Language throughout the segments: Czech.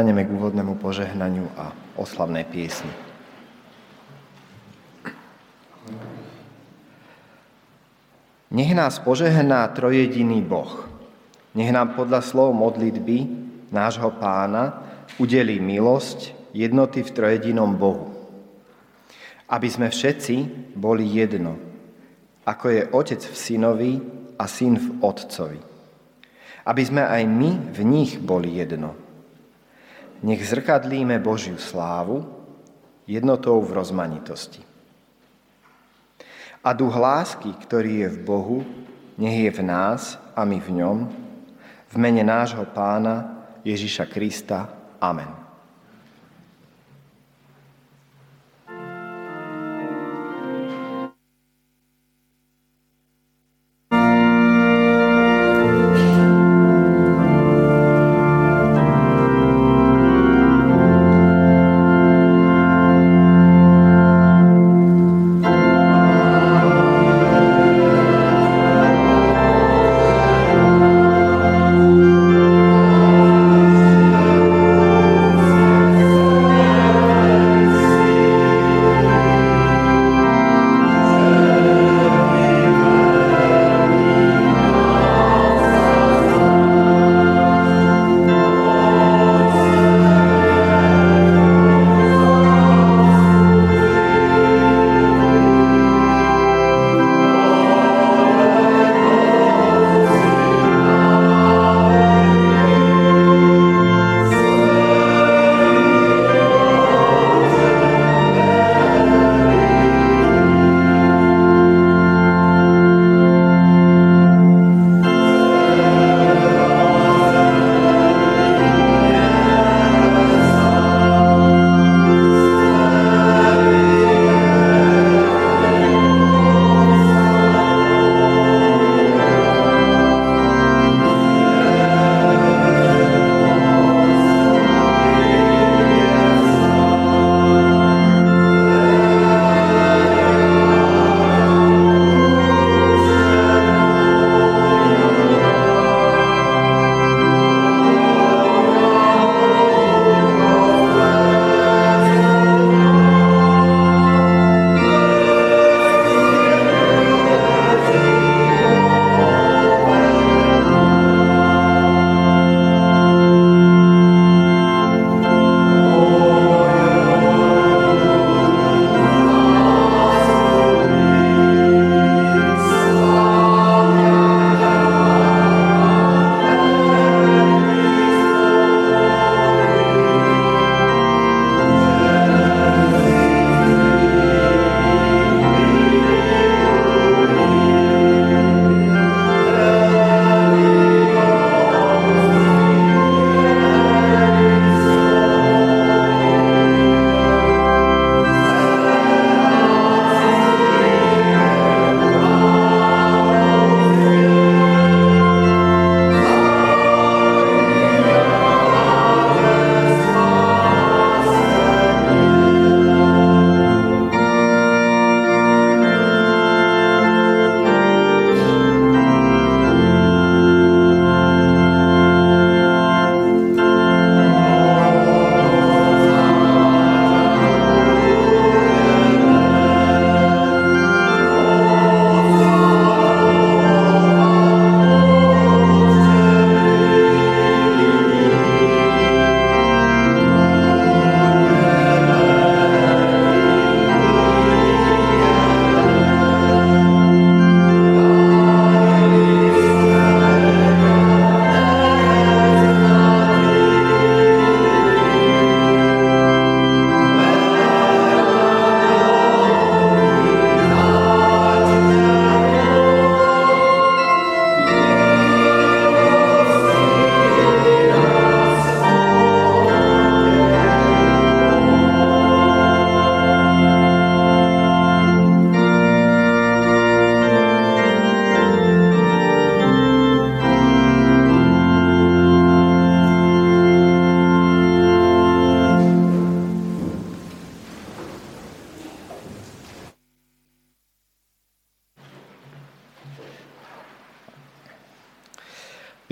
povstaneme k úvodnému požehnaniu a oslavnej piesni. Nech nás požehná trojediný Boh. Nech nám podľa slov modlitby nášho pána udelí milosť jednoty v trojedinom Bohu. Aby sme všetci boli jedno, ako je Otec v synovi a syn v Otcovi. Aby sme aj my v nich boli jedno. Nech zrkadlíme Božiu slávu jednotou v rozmanitosti. A duch lásky, ktorý je v Bohu, nech je v nás a my v ňom, v mene nášho pána Ježíša Krista. Amen.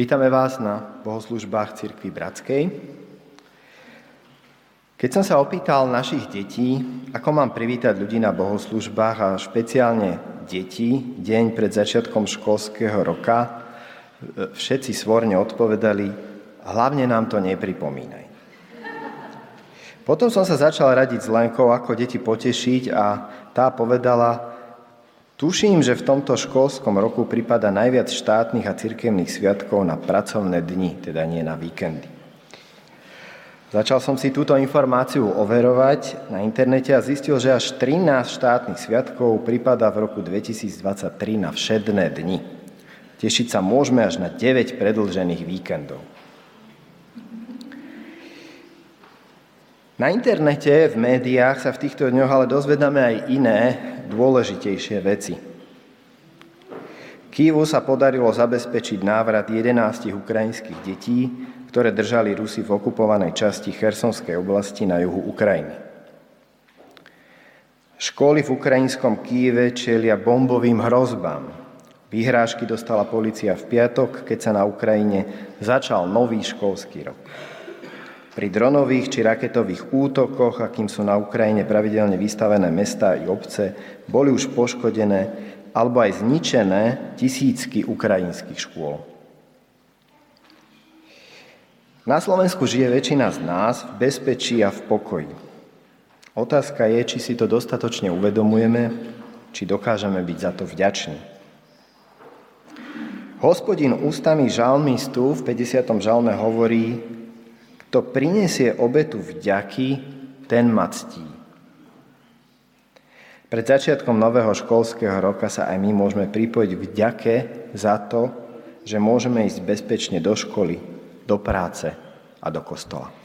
Vítame vás na bohoslužbách Cirkvi Bratskej. Keď som sa opýtal našich detí, ako mám privítať ľudí na bohoslužbách a špeciálne deti deň pred začiatkom školského roka, všetci svorne odpovedali, hlavne nám to nepripomínaj. Potom som sa začal radiť s Lenkou, ako deti potešiť a tá povedala, tuším, že v tomto školskom roku pripada najviac štátnych a cirkevných sviatkov na pracovné dni, teda nie na víkendy. Začal som si túto informáciu overovať na internete a zistil, že až 13 štátnych sviatkov prípada v roku 2023 na všedné dni. Tešiť sa môžeme až na 9 predlžených víkendov. Na internete, v médiách sa v týchto dňoch ale dozvedáme aj iné, dôležitejšie veci. Kývu sa podarilo zabezpečiť návrat 11 ukrajinských detí, ktoré držali Rusy v okupovanej časti Chersonskej oblasti na juhu Ukrajiny. Školy v ukrajinskom Kýve čelia bombovým hrozbám. Výhrážky dostala policia v piatok, keď sa na Ukrajine začal nový školský rok. Pri dronových či raketových útokoch, akým sú na Ukrajine pravidelne vystavené mesta i obce, boli už poškodené alebo aj zničené tisícky ukrajinských škôl. Na Slovensku žije väčšina z nás v bezpečí a v pokoji. Otázka je, či si to dostatočne uvedomujeme, či dokážeme byť za to vďační. Hospodin ústami žalmistu v 50. žalme hovorí, kto prinesie obetu vďaky, ten ma ctí. Pred začiatkom nového školského roka sa aj my môžeme pripojiť vďake za to, že môžeme ísť bezpečne do školy, do práce a do kostola.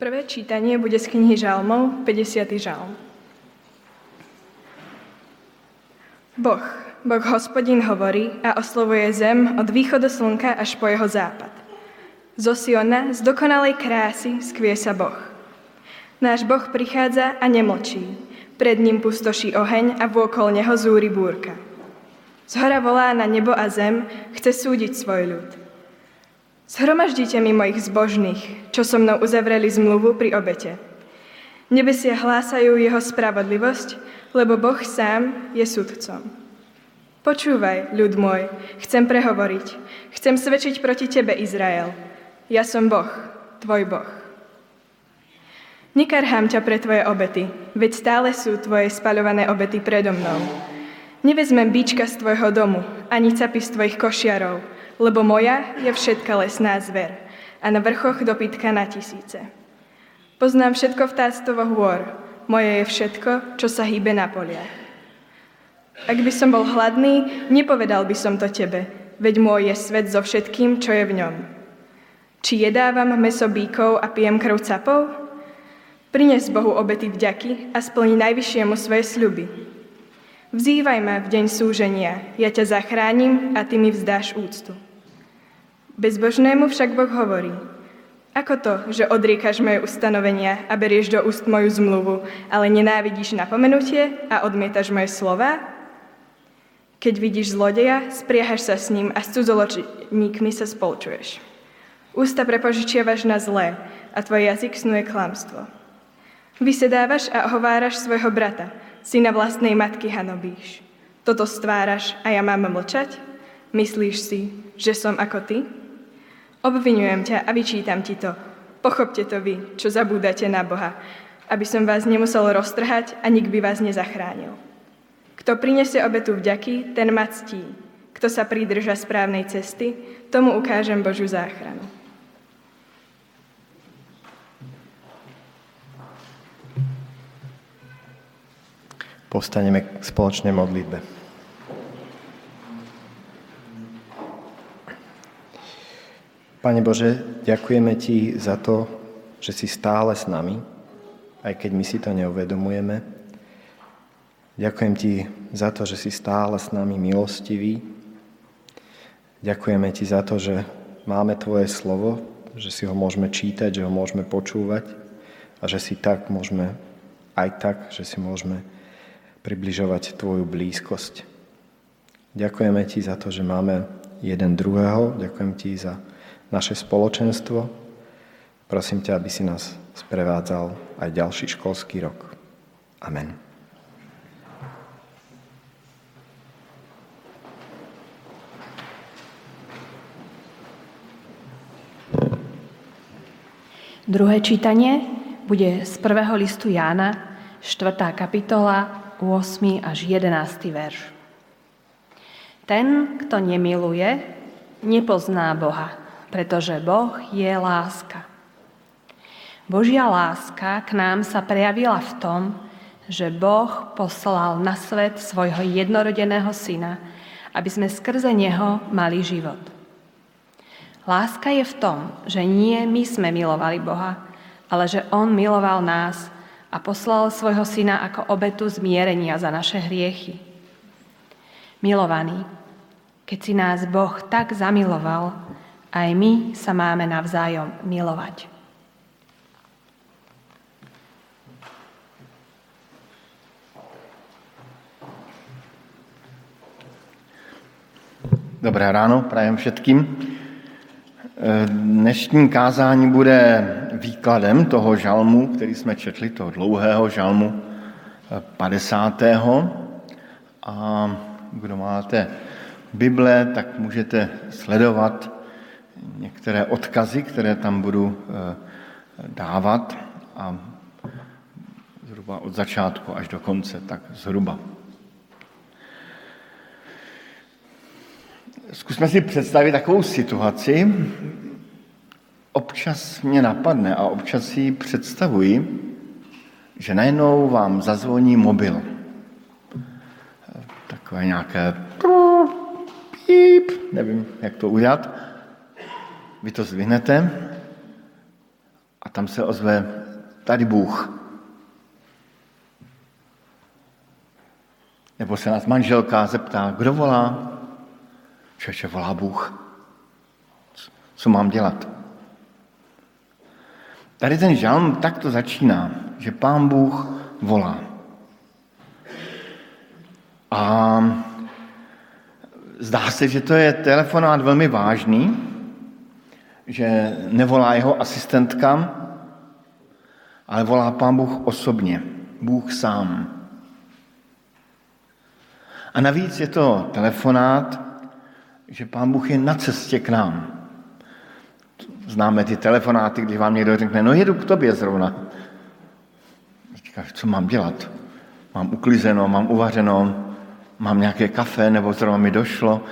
Prvé čítanie bude z knihy Žalmov, 50. žalm. Boh, Boh hospodin hovorí a oslovuje zem od východu slnka až po jeho západ. Zo Siona, z dokonalej krásy, skvie sa Boh. Náš Boh prichádza a nemlčí. Pred ním pustoší oheň a vôkol neho zúri búrka. Zhora volá na nebo a zem, chce súdiť svoj ľud. Zhromaždite mi mojich zbožných, čo so mnou uzavreli zmluvu pri obete. Nebesia hlásajú jeho spravodlivosť, lebo Boh sám je sudcom. Počúvaj, ľud môj, chcem prehovoriť, chcem svedčiť proti tebe, Izrael. Ja som Boh, tvoj Boh. Nekarhám ťa pre tvoje obety, veď stále sú tvoje spaľované obety predo mnou. Nevezmem bíčka z tvojho domu, ani capy z tvojich košiarov, lebo moja je všetka lesná zver a na vrchoch dopitka na tisíce. Poznám všetko vtáctvo hôr, moje je všetko, čo sa hýbe na poliach. Ak by som bol hladný, nepovedal by som to tebe, veď môj je svet so všetkým, čo je v ňom. Či jedávam meso bíkov a pijem krv capov? Prines Bohu obety vďaky a splni najvyššiemu svoje sľuby. Vzývaj ma v deň súženia, ja ťa zachránim a ty mi vzdáš úctu. Bezbožnému však Boh hovorí, ako to, že odriekaš moje ustanovenia a berieš do úst moju zmluvu, ale nenávidíš napomenutie a odmietaš moje slova? Keď vidíš zlodeja, spriehaš sa s ním a s cudzoločníkmi sa spolčuješ. Ústa prepožičiavaš na zlé a tvoj jazyk snuje klamstvo. Vysedávaš a hováraš svojho brata, syna vlastnej matky hanobíš. Toto stváraš a ja mám mlčať? Myslíš si, že som ako ty? Obvinujem ťa a vyčítam ti to. Pochopte to vy, čo zabúdate na Boha, aby som vás nemusel roztrhať a nik by vás nezachránil. Kto prinesie obetu vďaky, ten ma ctí. Kto sa pridrža správnej cesty, tomu ukážem Božiu záchranu. Postaneme k spoločnej modlitbe. Pane Bože, ďakujeme Ti za to, že si stále s nami, aj keď my si to neuvedomujeme. Ďakujem Ti za to, že si stále s nami milostivý. Ďakujeme Ti za to, že máme Tvoje slovo, že si ho môžeme čítať, že ho môžeme počúvať a že si tak môžeme, aj tak, že si môžeme približovať Tvoju blízkosť. Ďakujeme Ti za to, že máme jeden druhého, ďakujem Ti za naše spoločenstvo. Prosím ťa, aby si nás sprevádzal aj ďalší školský rok. Amen. Druhé čítanie bude z prvého listu Jána, 4. kapitola, 8. až 11. verš. Ten, kto nemiluje, nepozná Boha, pretože Boh je láska. Božia láska k nám sa prejavila v tom, že Boh poslal na svet svojho jednorodeného syna, aby sme skrze neho mali život. Láska je v tom, že nie my sme milovali Boha, ale že On miloval nás a poslal svojho syna ako obetu zmierenia za naše hriechy. Milovaní, keď si nás Boh tak zamiloval, aj my sa máme navzájom milovať. Dobré ráno, prajem všetkým. Dnešní kázání bude výkladem toho žalmu, který jsme četli, toho dlouhého žalmu 50. A kdo máte Bible, tak můžete sledovat některé odkazy, které tam budu eh, dávat a zhruba od začátku až do konce, tak zhruba. Zkusme si představit takovou situaci. Občas mě napadne a občas si představuji, že najednou vám zazvoní mobil. Takové nějaké píp, nevím, jak to udělat. Vy to zvihnete a tam se ozve tady Bůh. Nebo se nás manželka zeptá, kdo volá? Čeče, volá Bůh. Co mám dělat? Tady ten žalm takto začíná, že pán Bůh volá. A zdá se, že to je telefonát velmi vážný, že nevolá jeho asistentka, ale volá pán Bůh osobně, Bůh sám. A navíc je to telefonát, že Pán Bůh je na cestě k nám. Známe ty telefonáty, když vám někdo řekne, no jedu k tobě zrovna. Říkáš, co mám dělat? Mám uklizeno, mám uvařeno, mám nějaké kafe, nebo zrovna mi došlo.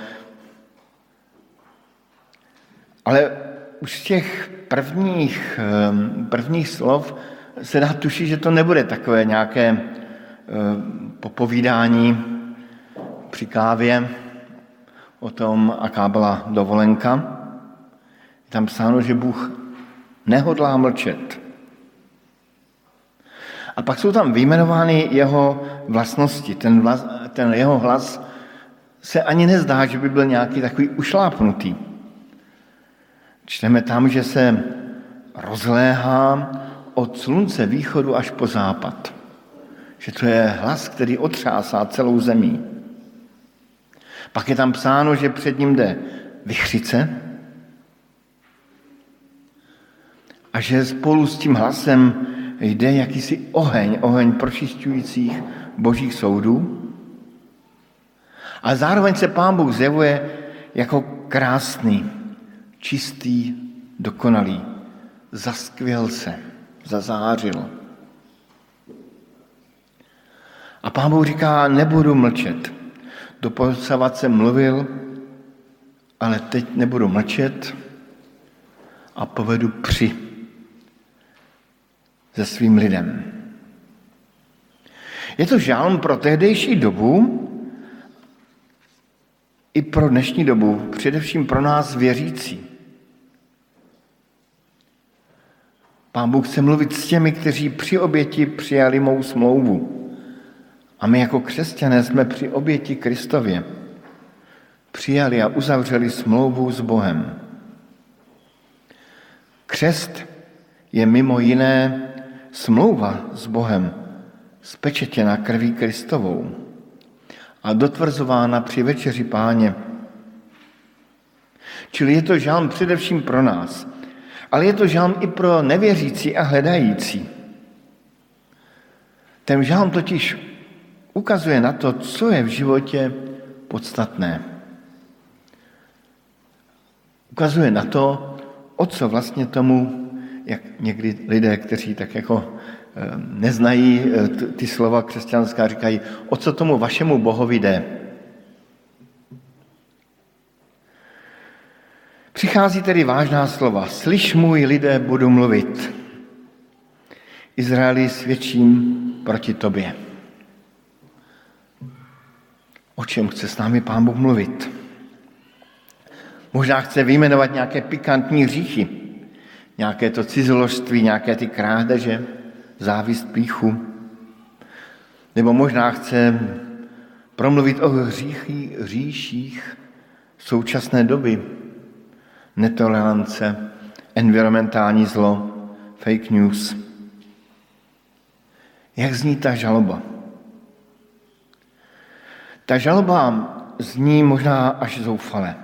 Ale už z těch prvních, ehm, prvních slov se dá tušit, že to nebude takové nějaké ehm, popovídání při kávě, o tom, aká byla dovolenka. Je tam psáno, že Bůh nehodlá mlčet. A pak jsou tam vyjmenovány jeho vlastnosti. Ten, vlas, ten jeho hlas se ani nezdá, že by byl nějaký takový ušlápnutý. Čteme tam, že se rozléhá od slunce východu až po západ. Že to je hlas, který otřásá celou zemí. Pak je tam psáno, že před ním jde vychřice a že spolu s tím hlasem jde jakýsi oheň, oheň pročišťujících božích soudů. A zároveň se Pán Bůh zjevuje jako krásný, čistý, dokonalý. Zaskvěl se, zazářil. A Pán Bůh říká, nebudu mlčet. Doposavat jsem mluvil, ale teď nebudu mlčet a povedu při se svým lidem. Je to žálm pro tehdejší dobu i pro dnešní dobu, především pro nás věřící. Pán Bůh chce mluvit s těmi, kteří při oběti přijali mou smlouvu. A my jako křesťané jsme při oběti Kristově přijali a uzavřeli smlouvu s Bohem. Křest je mimo jiné smlouva s Bohem, spečetěna krví Kristovou a dotvrzována při večeři páně. Čili je to žálm především pro nás, ale je to žálm i pro nevěřící a hledající. Ten žálm totiž ukazuje na to, co je v životě podstatné. Ukazuje na to, o co vlastně tomu, jak někdy lidé, kteří tak jako eh, neznají eh, ty slova křesťanská, říkají, o co tomu vašemu bohovi jde. Přichází tedy vážná slova. Slyš můj lidé, budu mluvit. Izraeli svědčím proti tobě. O čem chce s námi Pán Bůh mluvit? Možná chce vyjmenovat nějaké pikantní hříchy, nějaké to cizoložství, nějaké ty krádeže, závist, píchu. Nebo možná chce promluvit o hříchy, hříších současné doby, netolerance, environmentální zlo, fake news. Jak zní ta žaloba? Ta žaloba zní možná až zoufale.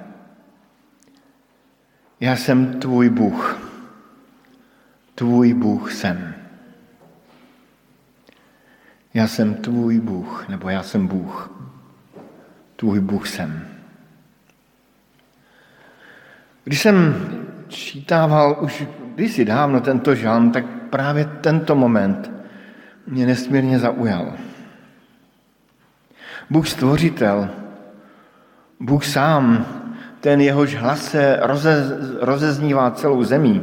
Já jsem tvůj Bůh. Tvůj Bůh jsem. Já jsem tvůj Bůh, nebo já jsem Bůh. Tvůj Bůh jsem. Když jsem čítával už kdysi dávno tento žalm, tak právě tento moment mě nesmírně zaujal. Bůh stvořitel, Bůh sám, ten jehož hlas se roze, rozeznívá celou zemí.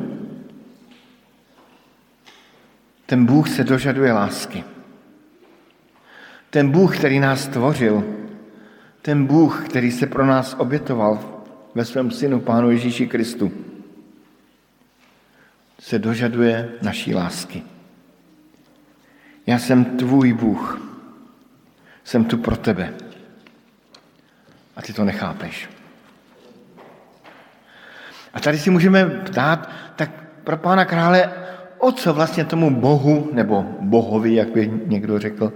Ten Bůh se dožaduje lásky. Ten Bůh, který nás stvořil, ten Bůh, který se pro nás obětoval ve svém synu, Pánu Ježíši Kristu, se dožaduje naší lásky. Já jsem tvůj Bůh. Jsem tu pro tebe. A ty to nechápeš. A tady si můžeme ptát, tak pro pána krále, o co vlastně tomu bohu, nebo bohovi, jak by někdo řekl,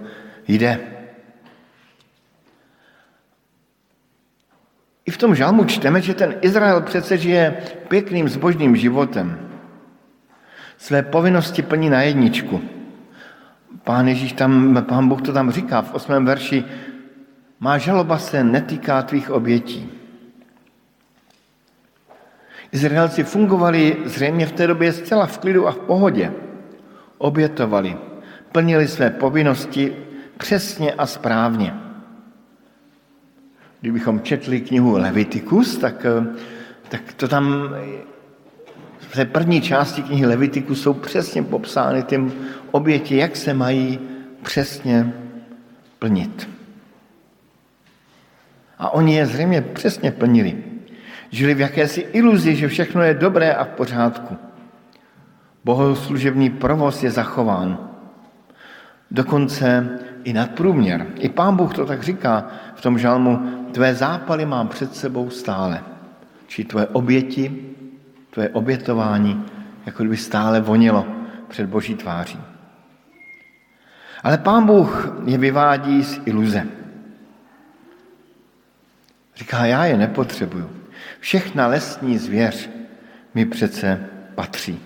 jde. I v tom žalmu čteme, že ten Izrael přece žije pěkným zbožným životem. Své povinnosti plní na jedničku. Pán Ježíš tam, pán Bůh to tam říká v osmém verši, má žaloba se netýká tvých obětí. Izraelci fungovali zřejmě v té době zcela v klidu a v pohodě. Obětovali, plnili své povinnosti přesně a správně. Kdybychom četli knihu Levitikus, tak, tak to tam v té první části knihy Levitiku jsou přesně popsány ty oběti, jak se mají přesně plnit. A oni je zřejmě přesně plnili. Žili v jakési iluzi, že všechno je dobré a v pořádku. Bohoslužební provoz je zachován. Dokonce i nadprůměr. I pán Bůh to tak říká v tom žalmu, tvé zápaly mám před sebou stále. Či tvoje oběti tvoje obětování, jako kdyby stále vonilo před boží tváří. Ale pán Bůh je vyvádí z iluze. Říká, já je nepotřebuju. Všechna lesní zvěř mi přece patří.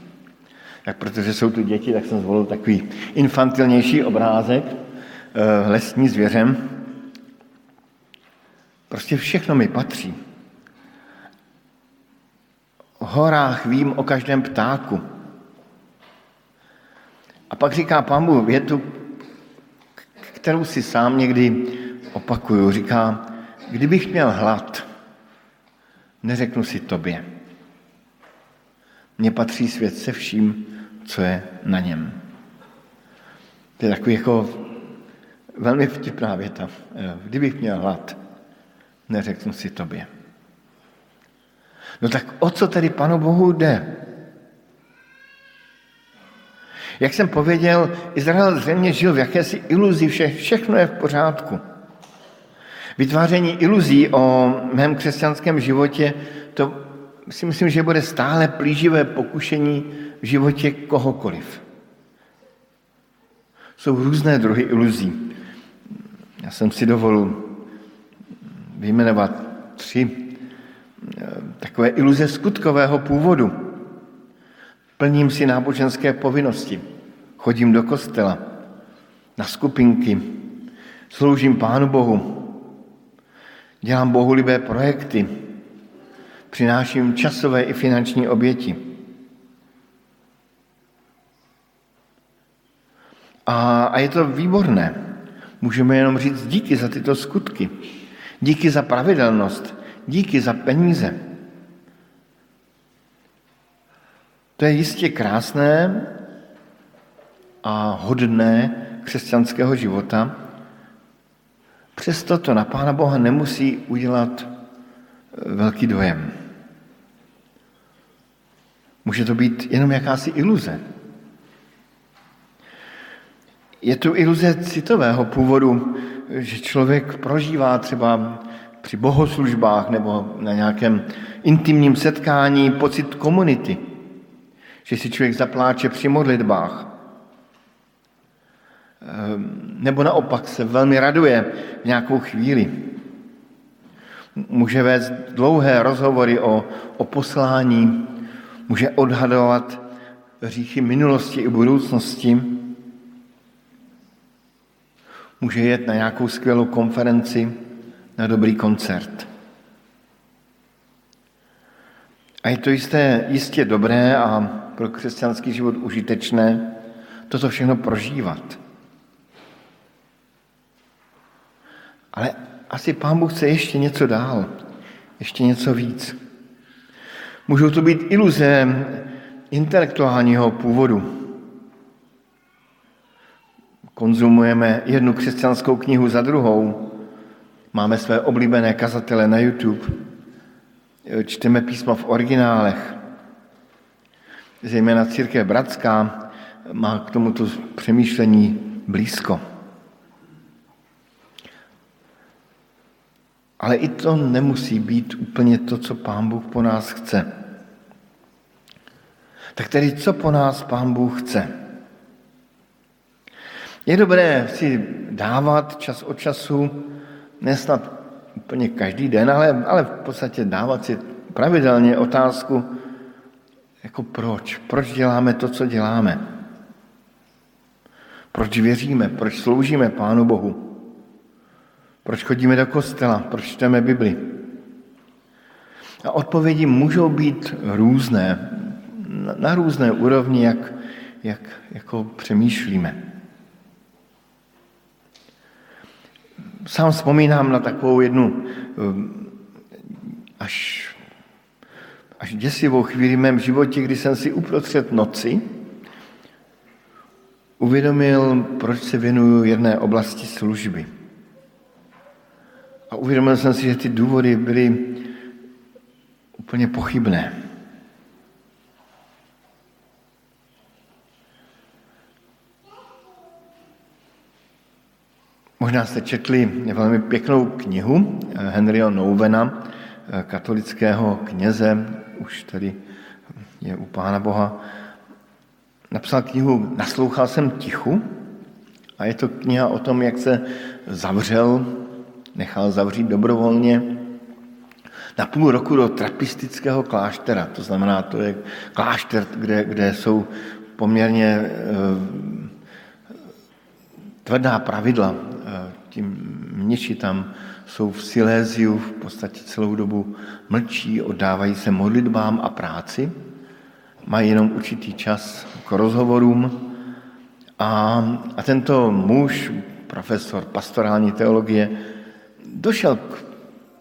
Tak protože jsou tu děti, tak jsem zvolil takový infantilnější obrázek lesní zvěřem. Prostě všechno mi patří horách vím o každém ptáku. A pak říká Bůh větu, kterou si sám někdy opakuju. Říká, kdybych měl hlad, neřeknu si tobě. Mně patří svět se vším, co je na něm. To je takový jako velmi vtipná věta. Kdybych měl hlad, neřeknu si tobě. No tak o co tedy Panu Bohu jde? Jak jsem pověděl, Izrael zřejmě žil v jakési iluzi, vše, všechno je v pořádku. Vytváření iluzí o mém křesťanském životě, to si myslím, že bude stále plíživé pokušení v životě kohokoliv. Jsou různé druhy iluzí. Já jsem si dovolil vyjmenovat tři eh, takové iluze skutkového původu. Plním si náboženské povinnosti, chodím do kostela, na skupinky, sloužím Pánu Bohu, dělám bohulibé projekty, přináším časové i finanční oběti. A, a je to výborné. Můžeme jenom říct díky za tyto skutky. Díky za pravidelnost. Díky za peníze. To je jistě krásné a hodné křesťanského života. Přesto to na Pána Boha nemusí udělat eh, velký dojem. Může to být jenom jakási iluze. Je tu iluze citového původu, že člověk prožívá třeba při bohoslužbách nebo na nějakém intimním setkání pocit komunity, že si člověk zapláče při modlitbách. Ehm, nebo naopak se velmi raduje v nějakou chvíli. Může vést dlouhé rozhovory o, o poslání, může odhadovat hříchy minulosti i budoucnosti, může jet na nějakou skvělou konferenci, na dobrý koncert. A je to jisté, jistě dobré a pro křesťanský život užitečné toto všechno prožívat. Ale asi Pán Bůh chce ještě něco dál, ještě něco víc. Můžou to být iluze intelektuálního původu, konzumujeme jednu křesťanskou knihu za druhou, máme své oblíbené kazatele na YouTube, čteme písmo v originálech, zejména církev bratská má k tomuto přemýšlení blízko. Ale i to nemusí být úplně to, co Pán Bůh po nás chce. Tak tedy co po nás Pán Bůh chce? Je dobré si dávat čas od času, nesnad úplně každý den, ale, ale v podstatě dávat si pravidelně otázku, jako proč? Proč děláme to, co děláme? Proč věříme? Proč sloužíme Pánu Bohu? Proč chodíme do kostela? Proč čteme Bibli? A odpovědi můžou být různé, na různé úrovni, jak, jak jako přemýšlíme. Sám vzpomínám na takovou jednu um, až, až děsivou chvíli v mém životě, kdy jsem si uprostřed noci uvědomil, proč se věnuju jedné oblasti služby. A uvědomil jsem si, že ty důvody byly úplně pochybné. Možná jste četli velmi pěknou knihu eh, Henryho Nouvena, eh, katolického kněze, už tady je u Pána Boha. Napsal knihu Naslouchal jsem tichu a je to kniha o tom, jak se zavřel, nechal zavřít dobrovolně na půl roku do trapistického kláštera. To znamená, to je klášter, kde, kde jsou poměrně e, tvrdá pravidla ti mniši tam jsou v Siléziu v podstatě celou dobu mlčí, oddávají se modlitbám a práci, mají jenom určitý čas k rozhovorům a, a tento muž, profesor pastorální teologie, došel k,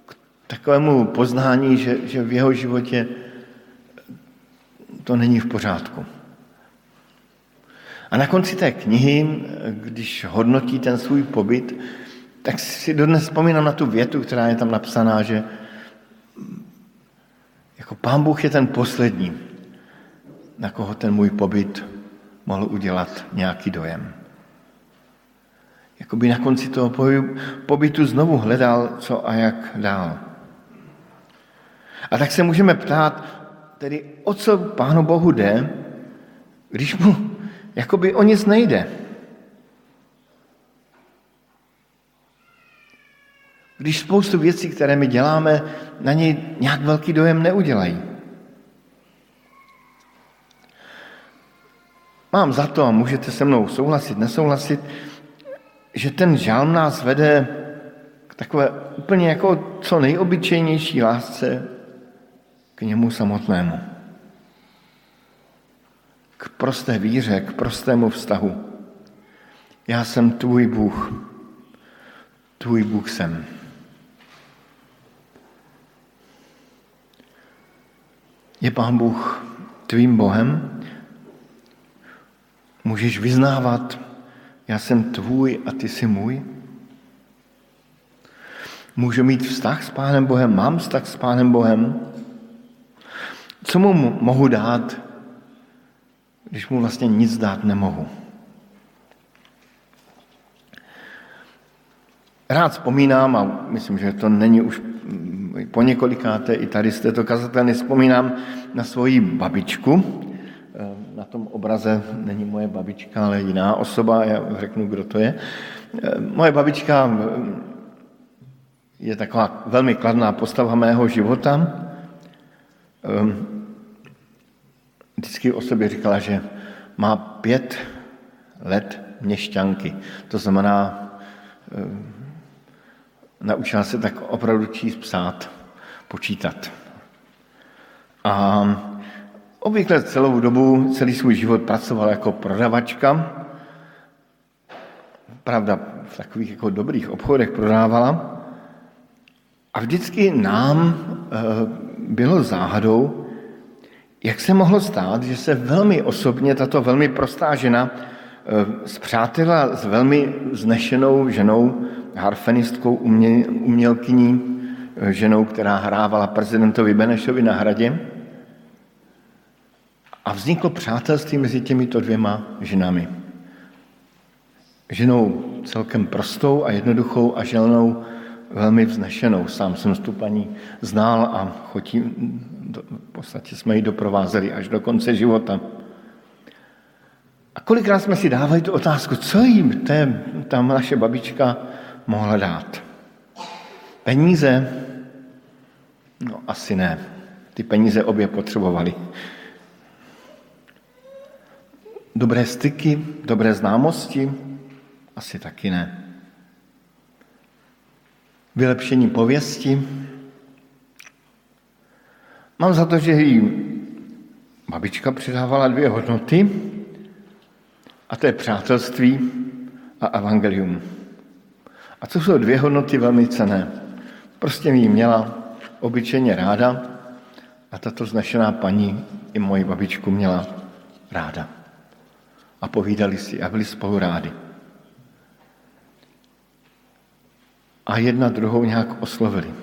k takovému poznání, že, že v jeho životě to není v pořádku. A na konci té knihy, když hodnotí ten svůj pobyt, tak si dodnes vzpomínám na tu větu, která je tam napsaná, že jako pán Bůh je ten poslední, na koho ten můj pobyt mohl udělat nějaký dojem. Jakoby na konci toho pobytu znovu hledal, co a jak dál. A tak se můžeme ptát, tedy o co Pánu Bohu jde, když mu Jakoby o nic nejde. Když spoustu věcí, které my děláme, na něj nějak velký dojem neudělají. Mám za to, a můžete se mnou souhlasit, nesouhlasit, že ten žálm nás vede k takové úplně jako co nejobyčejnější lásce k němu samotnému. K prosté víře, k prostému vztahu. Já jsem tvůj Bůh. Tvůj Bůh jsem. Je Pán Bůh tvým Bohem? Můžeš vyznávat, já jsem tvůj a ty jsi můj? Můžu mít vztah s Pánem Bohem? Mám vztah s Pánem Bohem? Co mu mohu dát, když mu vlastně nic dát nemohu? Rád vzpomínám, a myslím, že to není už po několikáté, i tady z této kazatelny vzpomínám na svoji babičku. Eh, na tom obraze není moje babička, ale jiná osoba, já řeknu, kdo to je. Eh, moje babička eh, je taková velmi kladná postava mého života. Vždycky o sobě říkala, že má pět let měšťanky. To znamená, naučila se tak opravdu číst, psát, počítat. A obvykle celou dobu, celý svůj život pracoval jako prodavačka. Pravda, v takových jako dobrých obchodech prodávala. A vždycky nám eh, bylo záhadou, jak se mohlo stát, že se velmi osobně tato velmi prostá žena zpřátela eh, s velmi znešenou ženou, harfenistkou, umělkyní, eh, ženou, která hrávala prezidentovi Benešovi na hradě. A vzniklo přátelství mezi těmito dvěma ženami. Ženou celkem prostou a jednoduchou a ženou velmi vznešenou. Sám jsem tu paní znal a chotí, v podstatě jsme ji doprovázeli až do konce života. A kolikrát jsme si dávali tu otázku, co jim té, tam naše babička mohla dát? Peníze? No asi ne. Ty peníze obě potřebovali. Dobré styky, dobré známosti? Asi taky ne. Vylepšení pověsti? Mám za to, že jí babička přidávala dvě hodnoty, a to je přátelství a evangelium. A co jsou dvě hodnoty velmi cené. Prostě mi měla obyčejně ráda a tato znašená paní i moji babičku měla ráda. A povídali si a byli spolu rádi. A jedna druhou nějak oslovili.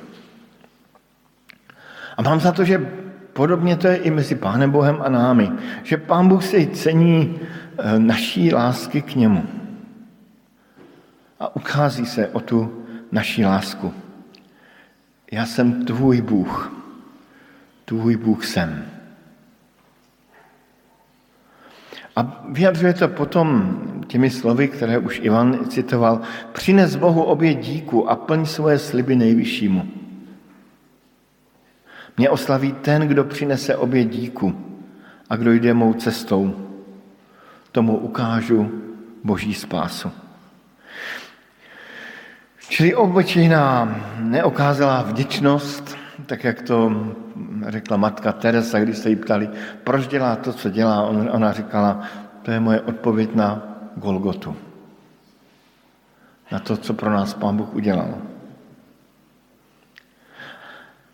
A mám za to, že podobně to je i mezi Pánem Bohem a námi. Že Pán Bůh si cení eh, naší lásky k němu. A ukází se o tu naší lásku. Já jsem tvůj Bůh. Tvůj Bůh jsem. A vyjadřuje to potom těmi slovy, které už Ivan citoval. Přines Bohu obě díku a plň svoje sliby nejvyššímu. Mě oslaví ten, kdo přinese obě díku a kdo jde mou cestou. Tomu ukážu boží spásu. Čili obyčejná neokázala vděčnost, tak jak to řekla matka Teresa, když se jí ptali, proč dělá to, co dělá, ona říkala, to je moje odpověď na Golgotu. Na to, co pro nás Pán Bůh udělal.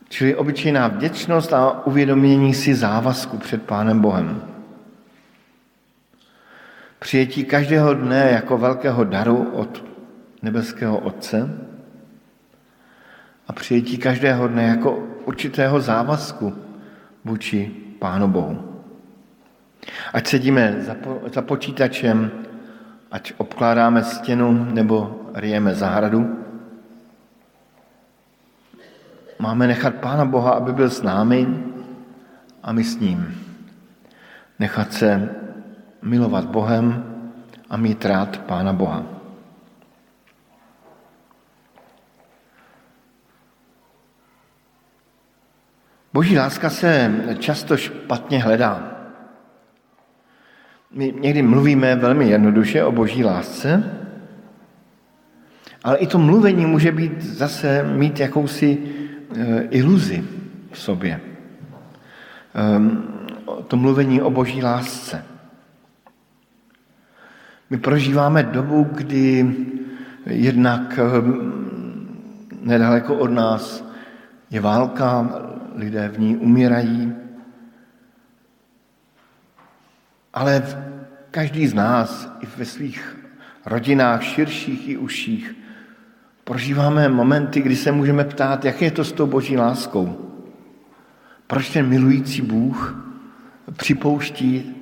Čili obyčejná vděčnost a uvědomění si závazku před Pánem Bohem. Přijetí každého dne jako velkého daru od nebeského Otce a přijetí každého dne jako určitého závazku vůči Pánu Bohu. Ať sedíme za, po, za počítačem, ať obkládáme stěnu nebo rijeme zahradu, máme nechat Pána Boha, aby byl s námi a my s ním. Nechat se milovat Bohem a mít rád Pána Boha. Boží láska se často špatně hledá. My někdy mluvíme velmi jednoduše o boží lásce, ale i to mluvení může být zase mít jakousi e, iluzi v sobě. E, to mluvení o boží lásce. My prožíváme dobu, kdy jednak e, nedaleko od nás je válka, lidé v ní umírají, ale každý z nás i ve svých rodinách, širších i užších, prožíváme momenty, kdy se můžeme ptát, jak je to s tou boží láskou. Proč ten milující Bůh připouští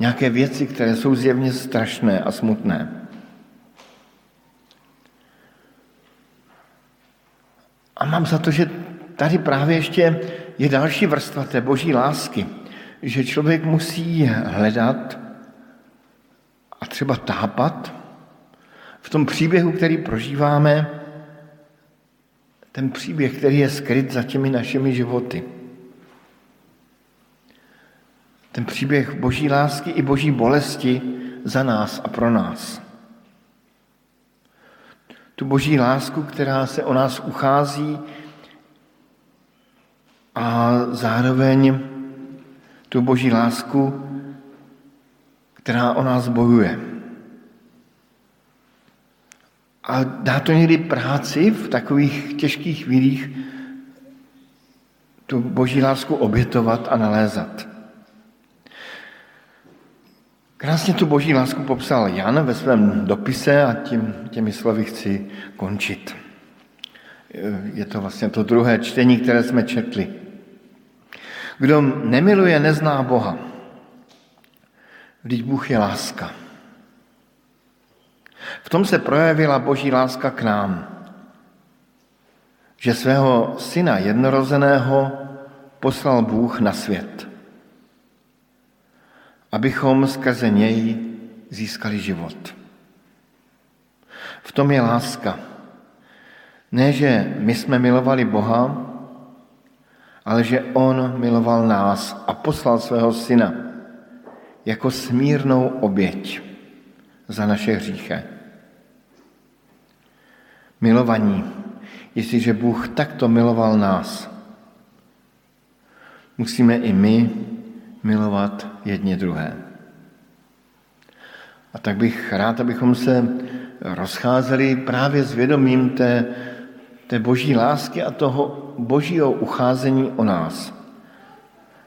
nějaké věci, které jsou zjevně strašné a smutné. A mám za to, že tady právě ještě je další vrstva té boží lásky, že člověk musí hledat a třeba tápat v tom příběhu, který prožíváme, ten příběh, který je skryt za těmi našimi životy. Ten příběh boží lásky i boží bolesti za nás a pro nás. Tu boží lásku, která se o nás uchází a zároveň tu boží lásku, která o nás bojuje. A dá to někdy práci v takových těžkých chvílích tu boží lásku obětovat a nalézat. Krásně tu boží lásku popsal Jan ve svém dopise a tím, těmi slovy chci končit. Je to vlastně to druhé čtení, které jsme četli. Kdo nemiluje, nezná Boha. Vždyť Bůh je láska. V tom se projevila boží láska k nám, že svého syna jednorozeného poslal Bůh na svět, abychom skrze něj získali život. V tom je láska. Ne, že my jsme milovali Boha, ale že On miloval nás a poslal svého syna jako smírnou oběť za naše hříchy. Milovaní, jestliže Bůh takto miloval nás, musíme i my milovat jedně druhé. A tak bych rád, abychom se rozcházeli právě s vědomím té, té boží lásky a toho božího ucházení o nás.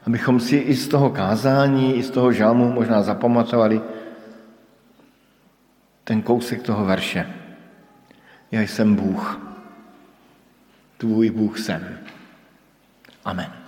Abychom si i z toho kázání, i z toho žalmu možná zapamatovali ten kousek toho verše. Já jsem Bůh, tvůj Bůh jsem. Amen.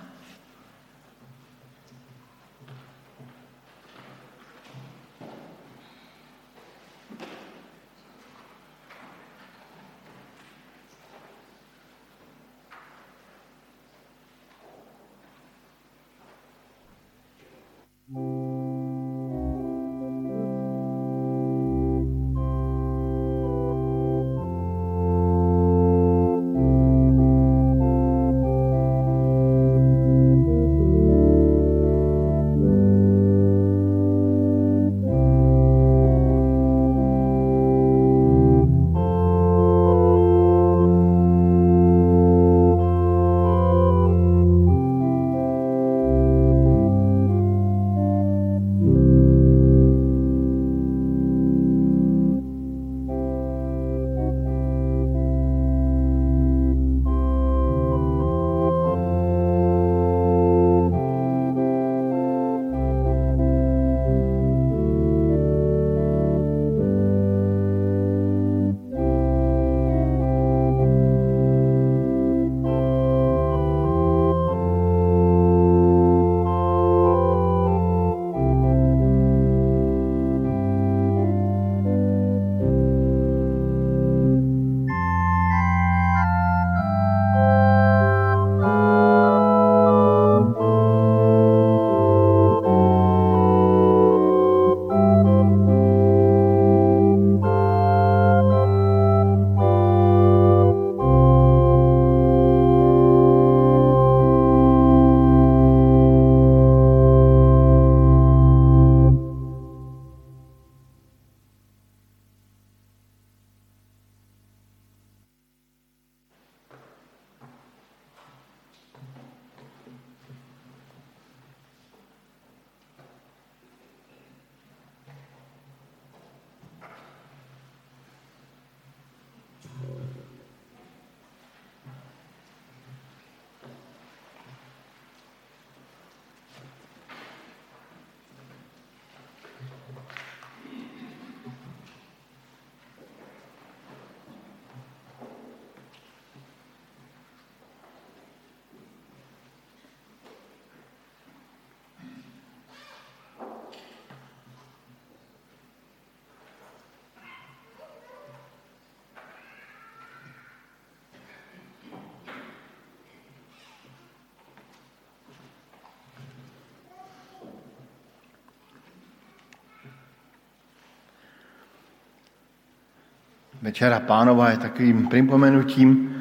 Večera pánova je takovým připomenutím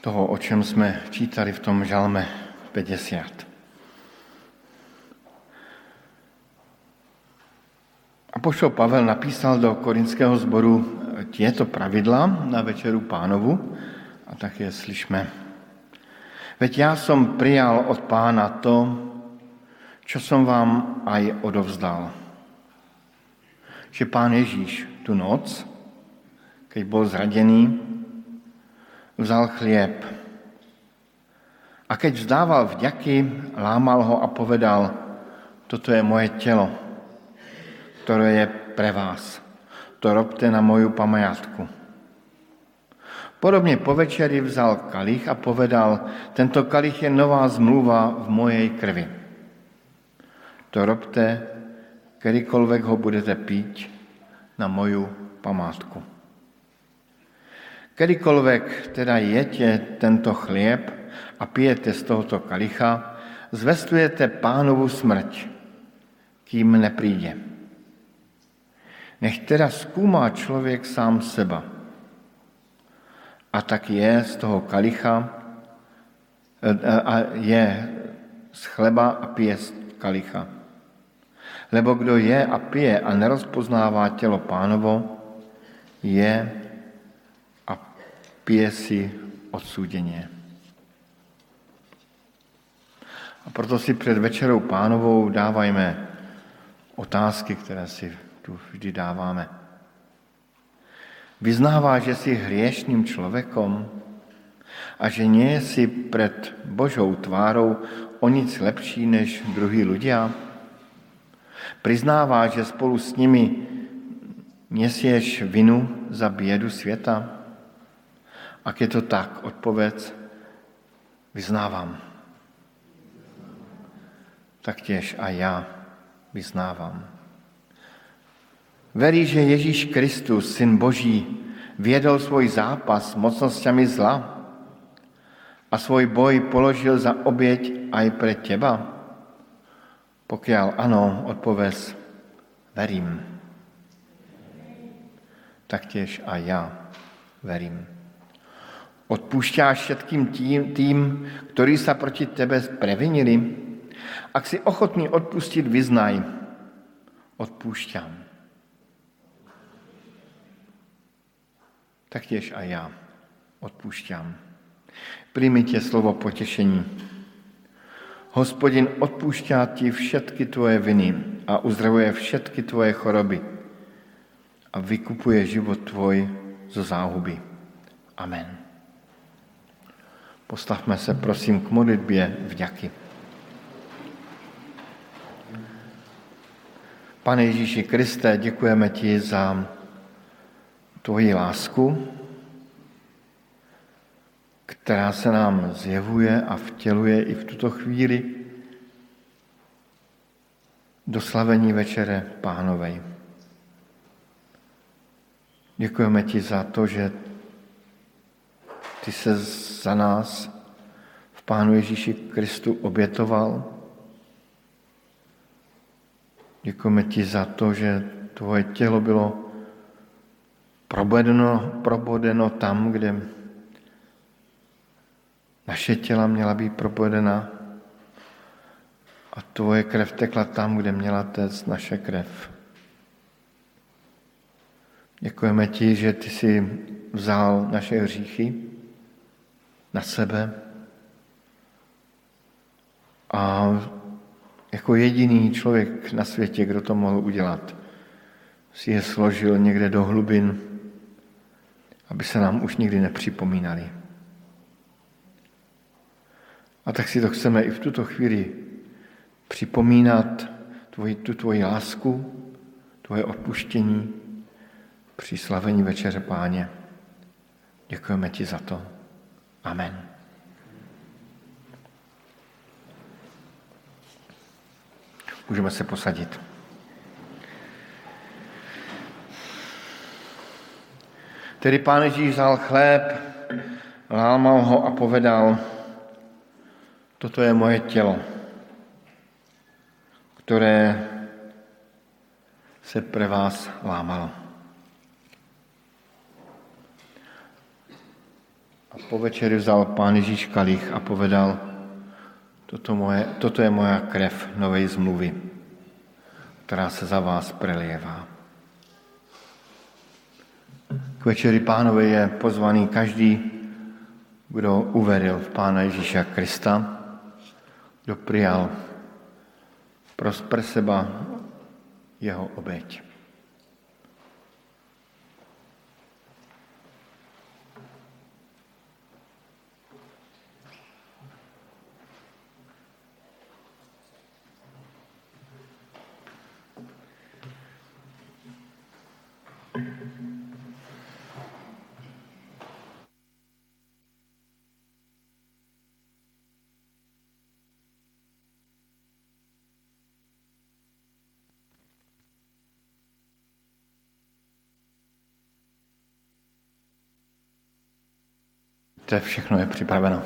toho, o čem jsme čítali v tom žalme 50. A pošel Pavel napísal do korinského sboru těto pravidla na večeru pánovu a tak je slyšme. Veď já jsem přijal od pána to, čo som vám aj odovzdal. Že pán Ježíš tu noc, keď bol zradený, vzal chlieb. A keď vzdával vďaky, lámal ho a povedal, toto je moje tělo, které je pre vás. To robte na moju památku. Podobně po večeri vzal kalich a povedal, tento kalich je nová zmluva v mojej krvi. To robte, kdykoliv ho budete pít na moju památku. Kdykoliv teda jete tento chlieb a pijete z tohoto kalicha, zvestujete pánovu smrť, kým nepríde. Nech teda zkoumá člověk sám seba. A tak je z toho kalicha, a je z chleba a pije z kalicha. Lebo kdo je a pije a nerozpoznává tělo pánovo, je pije si odsúdeně. A proto si před večerou pánovou dávajme otázky, které si tu vždy dáváme. Vyznává, že jsi hriešným člověkom a že nie si před Božou tvárou o nic lepší než druhý ľudia? Priznává, že spolu s nimi nesieš vinu za bědu světa? Ak je to tak, odpověď, vyznávám. Tak těž a já vyznávám. Verí, že Ježíš Kristus, Syn Boží, viedol svůj zápas s mocnosťami zla a svůj boj položil za oběť aj pre teba? Pokiaľ ano, odpověz, verím. Taktěž a já verím. Odpúšťáš všetkým tým, tým, ktorí sa proti tebe previnili? Ak si ochotný odpustit, vyznaj. Odpúšťám. Taktěž a já odpúšťám. Přijmite slovo potěšení. Hospodin odpúšťá ti všetky tvoje viny a uzdravuje všetky tvoje choroby a vykupuje život tvoj zo záhuby. Amen. Postavme se prosím k modlitbě vďaky. Pane Ježíši Kriste, děkujeme ti za tvoji lásku, která se nám zjevuje a vtěluje i v tuto chvíli do slavení večere pánovej. Děkujeme ti za to, že ty se za nás v Pánu Ježíši Kristu obětoval. Děkujeme ti za to, že tvoje tělo bylo probodeno, probodeno tam, kde naše těla měla být propojena a tvoje krev tekla tam, kde měla téct naše krev. Děkujeme ti, že ty jsi vzal naše hříchy na sebe a jako jediný člověk na světě, kdo to mohl udělat, si je složil někde do hlubin, aby se nám už nikdy nepřipomínali. A tak si to chceme i v tuto chvíli připomínat, tvoji, tu tvoji lásku, tvoje odpuštění při slavení Večeře Páně. Děkujeme ti za to. Amen. Můžeme se posadit. Tedy pán Ježíš vzal chléb, lámal ho a povedal, Toto je moje tělo, které se pre vás lámalo. A po večeri vzal pán Ježíš kalich a povedal, toto, moje, toto je moja krev nové zmluvy, která se za vás prelievá. K večeri pánové je pozvaný každý, kdo uveril v Pána Ježíša Krista, kdo přijal pro seba jeho obeď. To je všechno je připraveno.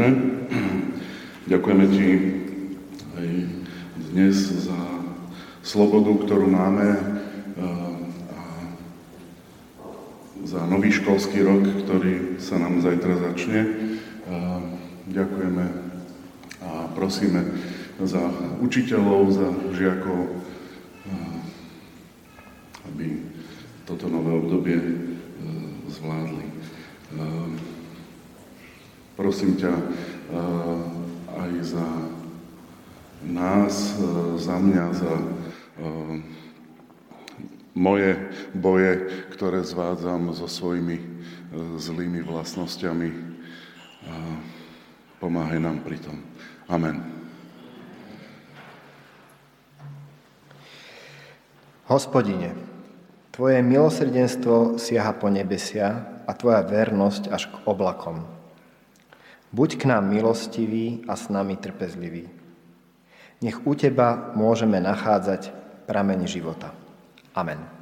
Bože, ďakujeme Ti aj dnes za slobodu, ktorú máme eh, a za nový školský rok, ktorý sa nám zajtra začne. Eh, ďakujeme a prosíme za učiteľov, za žiakov, eh, aby toto nové obdobie zvládli. Prosím ťa aj za nás, za mňa, za moje boje, ktoré zvádzam so svojimi zlými vlastnosťami. Pomáhaj nám pri tom. Amen. Hospodine, Tvoje milosrdenstvo siaha po nebesia a Tvoja vernosť až k oblakom. Buď k nám milostivý a s nami trpezlivý. Nech u Teba môžeme nachádzať prameň života. Amen.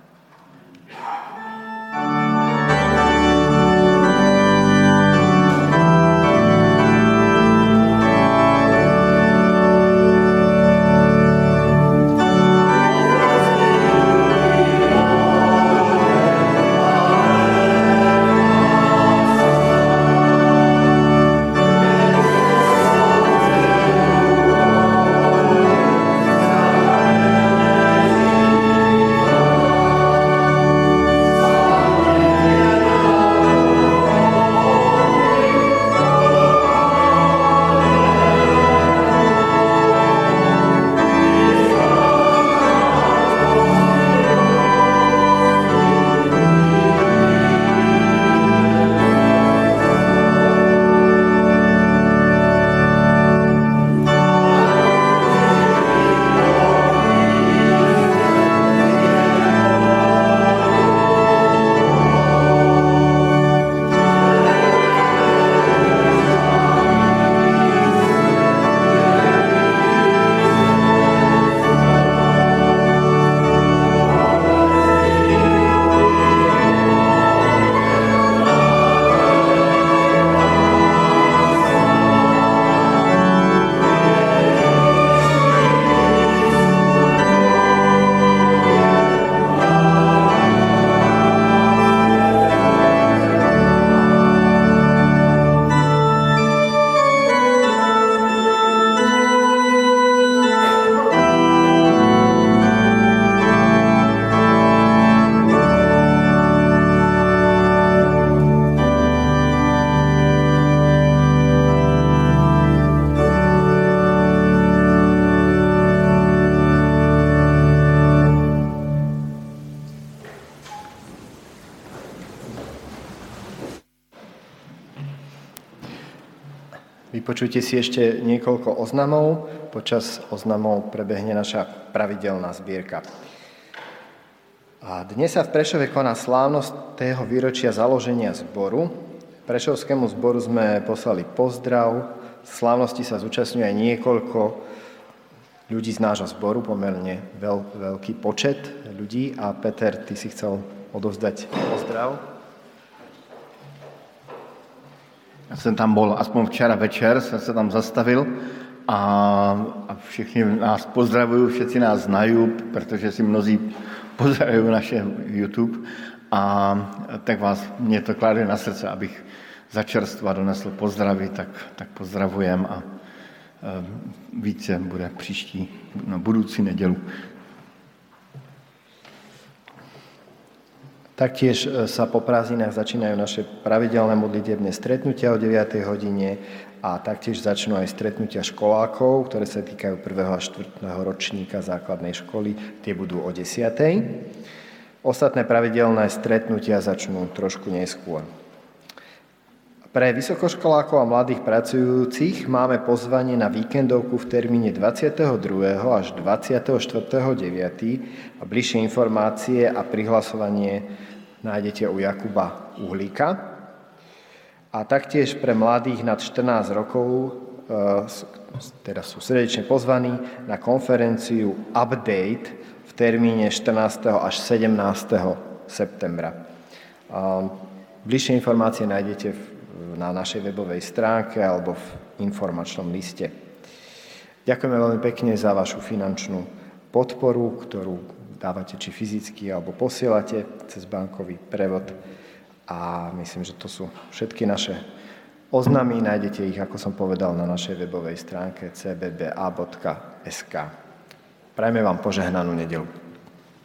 Vypočujte si ešte niekoľko oznamov. Počas oznamov prebehne naša pravidelná zbierka. A dnes sa v Prešove koná slávnosť tého výročia založenia zboru. Prešovskému zboru sme poslali pozdrav. Slávnosti sa zúčastňuje aj niekoľko ľudí z nášho zboru, pomerne veľ, veľký počet ľudí. A Peter, ty si chcel odovzdať pozdrav. Já jsem tam byl aspoň včera večer, jsem se tam zastavil a, a všichni nás pozdravují, všichni nás znají, protože si mnozí pozdravují naše YouTube a tak vás, mě to klade na srdce, abych za čerstva donesl pozdravy, tak, tak pozdravujem a více bude příští, no, budoucí nedělu. Taktiež e, sa po prázdninách začínajú naše pravidelné modlitebné stretnutia o 9. hodine a taktiež začnú aj stretnutia školákov, ktoré sa týkajú 1. a 4. ročníka základnej školy. Tie budú o 10. Ostatné pravidelné stretnutia začnú trošku neskôr. Pre vysokoškolákov a mladých pracujúcich máme pozvanie na víkendovku v termíne 22. až 24.9. a bližšie informácie a prihlasovanie nájdete u Jakuba Uhlíka. A taktiež pre mladých nad 14 rokov teda sú srdečne pozvaní na konferenciu Update v termíne 14. až 17. septembra. Bližšie informácie nájdete na našej webovej stránke alebo v informačnom liste. Ďakujeme veľmi pekne za vašu finančnú podporu, ktorú dávate či fyzicky alebo posielate cez bankový prevod. A myslím, že to sú všetky naše Oznamy nájdete ich, ako som povedal, na našej webovej stránke cbba.sk. Prajme vám požehnanú nedelu.